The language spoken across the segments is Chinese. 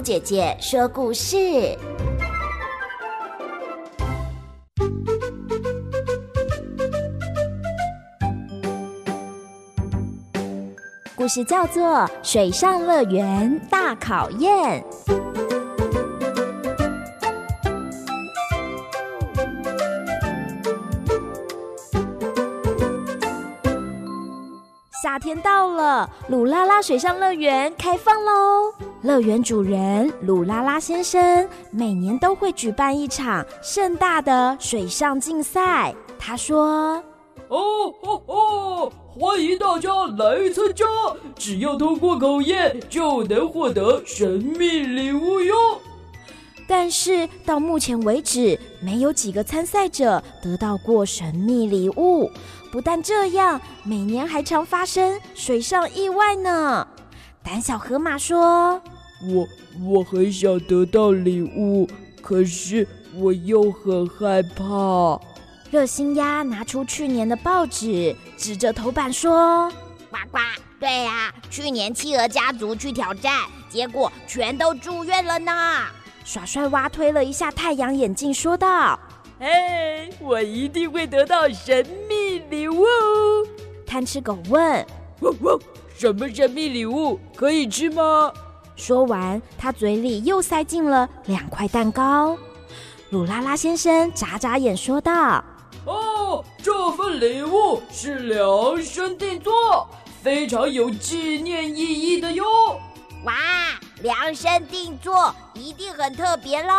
姐姐说故事。故事叫做《水上乐园大考验》。夏天到了，鲁拉拉水上乐园开放喽！乐园主人鲁拉拉先生每年都会举办一场盛大的水上竞赛。他说：“哦哦哦，欢迎大家来参加，只要通过考验，就能获得神秘礼物哟。”但是到目前为止，没有几个参赛者得到过神秘礼物。不但这样，每年还常发生水上意外呢。胆小河马说：“我我很想得到礼物，可是我又很害怕。”热心鸭拿出去年的报纸，指着头版说：“呱呱，对呀，去年企鹅家族去挑战，结果全都住院了呢。”耍帅蛙推了一下太阳眼镜，说道。哎，我一定会得到神秘礼物。贪吃狗问：“汪汪，什么神秘礼物可以吃吗？”说完，他嘴里又塞进了两块蛋糕。鲁拉拉先生眨眨眼说道：“哦，这份礼物是量身定做，非常有纪念意义的哟。”哇，量身定做，一定很特别喽。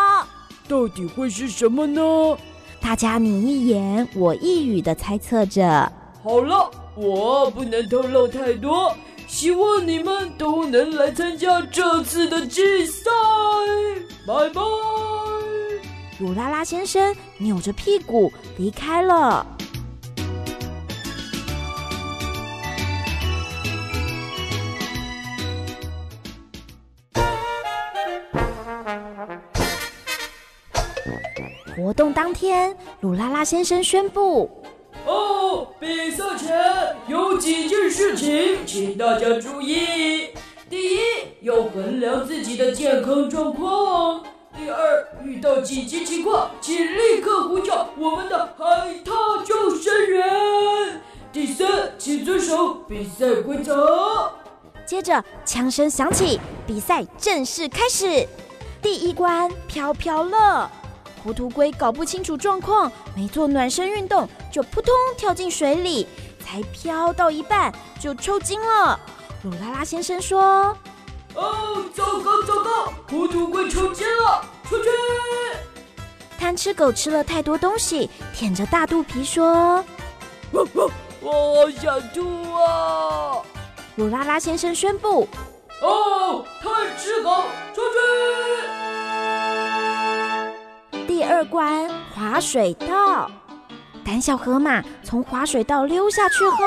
到底会是什么呢？大家你一言我一语的猜测着。好了，我不能透露太多，希望你们都能来参加这次的竞赛。拜拜。鲁拉拉先生扭着屁股离开了。活动当天，鲁拉拉先生宣布：“比赛前有几件事情，请大家注意。第一，要衡量自己的健康状况；第二，遇到紧急情况，请立刻呼叫我们的海獭救生员；第三，请遵守比赛规则。”接着，枪声响起，比赛正式开始。第一关，飘飘乐。糊涂龟搞不清楚状况，没做暖身运动就扑通跳进水里，才飘到一半就抽筋了。鲁拉拉先生说：“哦，糟糕糟糕，糊涂龟抽筋了，出去！”贪吃狗吃了太多东西，舔着大肚皮说：“我我我好想吐啊！”鲁拉拉先生宣布：“哦，贪吃狗出去！”二关滑水道，胆小河马从滑水道溜下去后，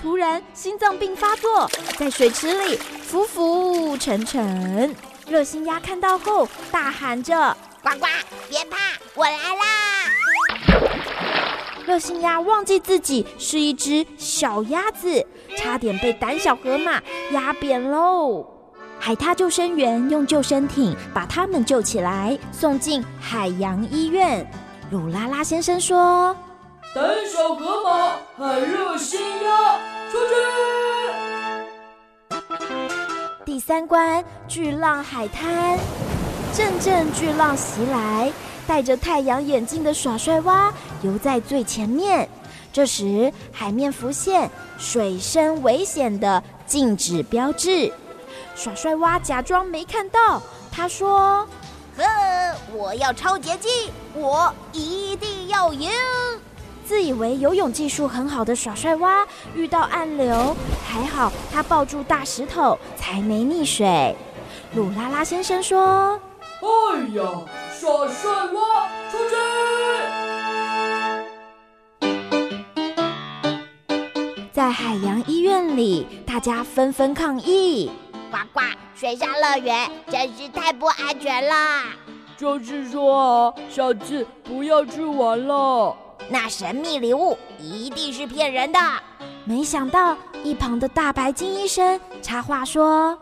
突然心脏病发作，在水池里浮浮沉沉。热心鸭看到后大喊着：“呱呱，别怕，我来啦！”热心鸭忘记自己是一只小鸭子，差点被胆小河马压扁喽。海獭救生员用救生艇把他们救起来，送进海洋医院。鲁拉拉先生说：“胆小河马海热心鸭出去。”第三关巨浪海滩，阵阵巨浪袭来，戴着太阳眼镜的耍帅蛙游在最前面。这时，海面浮现水深危险的禁止标志。耍帅蛙假装没看到，他说：“呵，我要超捷径，我一定要赢！”自以为游泳技术很好的耍帅蛙遇到暗流，还好他抱住大石头才没溺水。鲁拉拉先生说：“哎呀，耍帅蛙出去！”在海洋医院里，大家纷纷抗议。呱呱！水上乐园真是太不安全了。就是说啊，下次不要去玩了。那神秘礼物一定是骗人的。没想到一旁的大白鲸医生插话说：“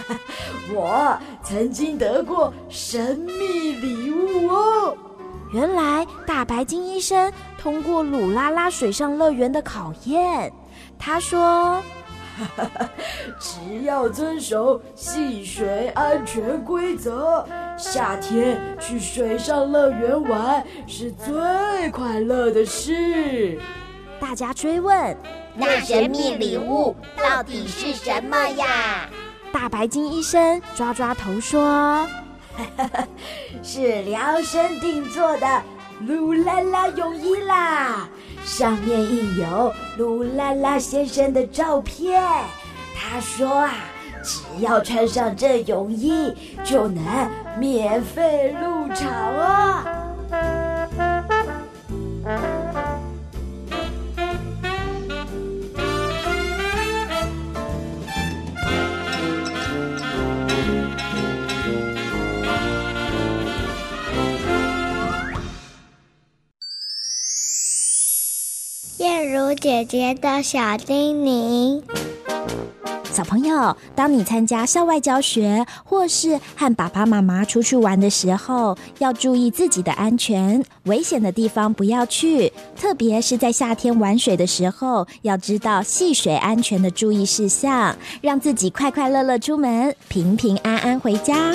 我曾经得过神秘礼物哦。原来大白鲸医生通过鲁拉拉水上乐园的考验。他说：“ 只要遵守戏水安全规则，夏天去水上乐园玩是最快乐的事。”大家追问：“那神秘礼物到底是什么呀？”大白鲸医生抓抓头说：“ 是量身定做的噜啦啦泳衣啦，上面印有鲁拉拉先生的照片。他说啊，只要穿上这泳衣，就能免费入场哦。”燕如姐姐的小叮咛：小朋友，当你参加校外教学，或是和爸爸妈妈出去玩的时候，要注意自己的安全，危险的地方不要去。特别是在夏天玩水的时候，要知道戏水安全的注意事项，让自己快快乐乐出门，平平安安回家。